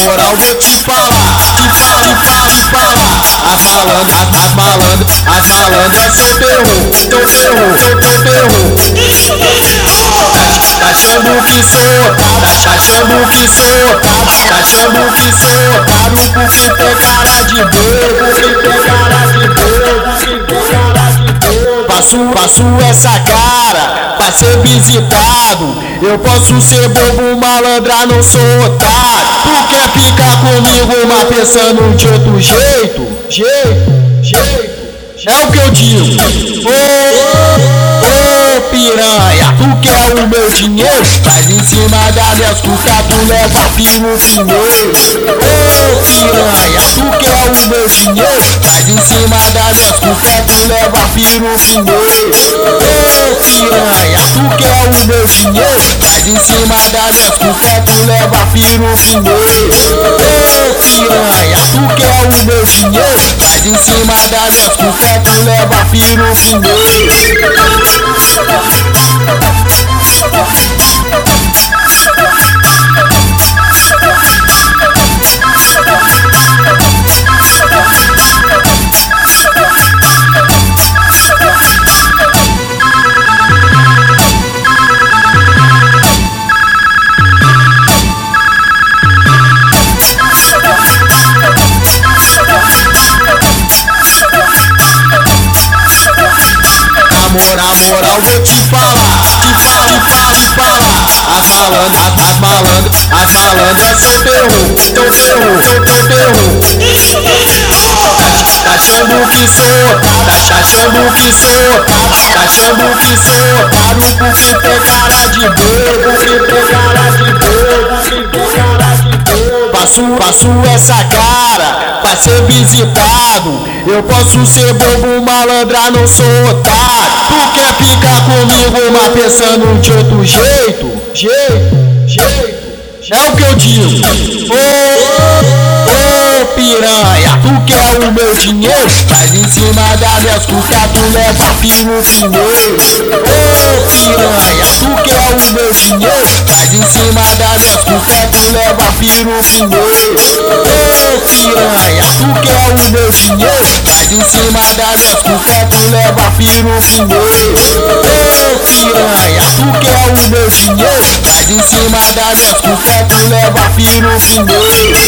moral vou te falar, te falar, te falar, te falar. As malandras, as malandras, as malandras são terror, tão terror, tão terror. Tá achando que sou, tá achando que sou, tá achando que sou otário porque tem cara de bobo, porque tem cara de bobo, porque tem cara de bobo. Faço, faço essa cara ser visitado. Eu posso ser bobo, malandra, não sou otário. Tu quer ficar comigo, mas pensando de outro jeito? Jeito, jeito. É o que eu digo. Ô, ô, piranha, tu quer o meu dinheiro? Faz em cima das minhas cucas, tu leva fio primeiro. Ô, piranha, tu quer o cima das cucas, tu leva primeiro. Ô, piranha, tu quer o meu dinheiro? Faz em cima das cucas, tu leva primeiro. Ô, piranha, tu quer o meu dinheiro? Faz em cima das cucas, tu leva fio moral, moral vou te falar, te falar, te falar, te falar. As malandras, as malandras, as malandras são terror, tão terror, tão terror. Tá achando que sou, tá, tá achando que sou, tá, tá achando que sou otário porque tem cara de bobo, porque tem cara de bobo, de bobo. Faço, faço essa cara pra ser visitado. Eu posso ser bobo, malandra, não sou otário. Tu quer ficar comigo, mas pensando de outro jeito? Jeito, jeito. É o que eu digo. Ô, ô, piranha, tu quer o meu dinheiro? Faz em cima das minhas cucas, tu leva fio primeiro. Ô, piranha, tu quer o meu dinheiro? Faz em cima das minhas cucas, tu leva fio primeiro. Ô, piranha, tu quer o meu dinheiro? Faz em cima das minhas cucas, tu leva fio primeiro. Ô, piranha, tu quer o meu dinheiro? Faz em cima das minhas cucas, tu leva fio primeiro.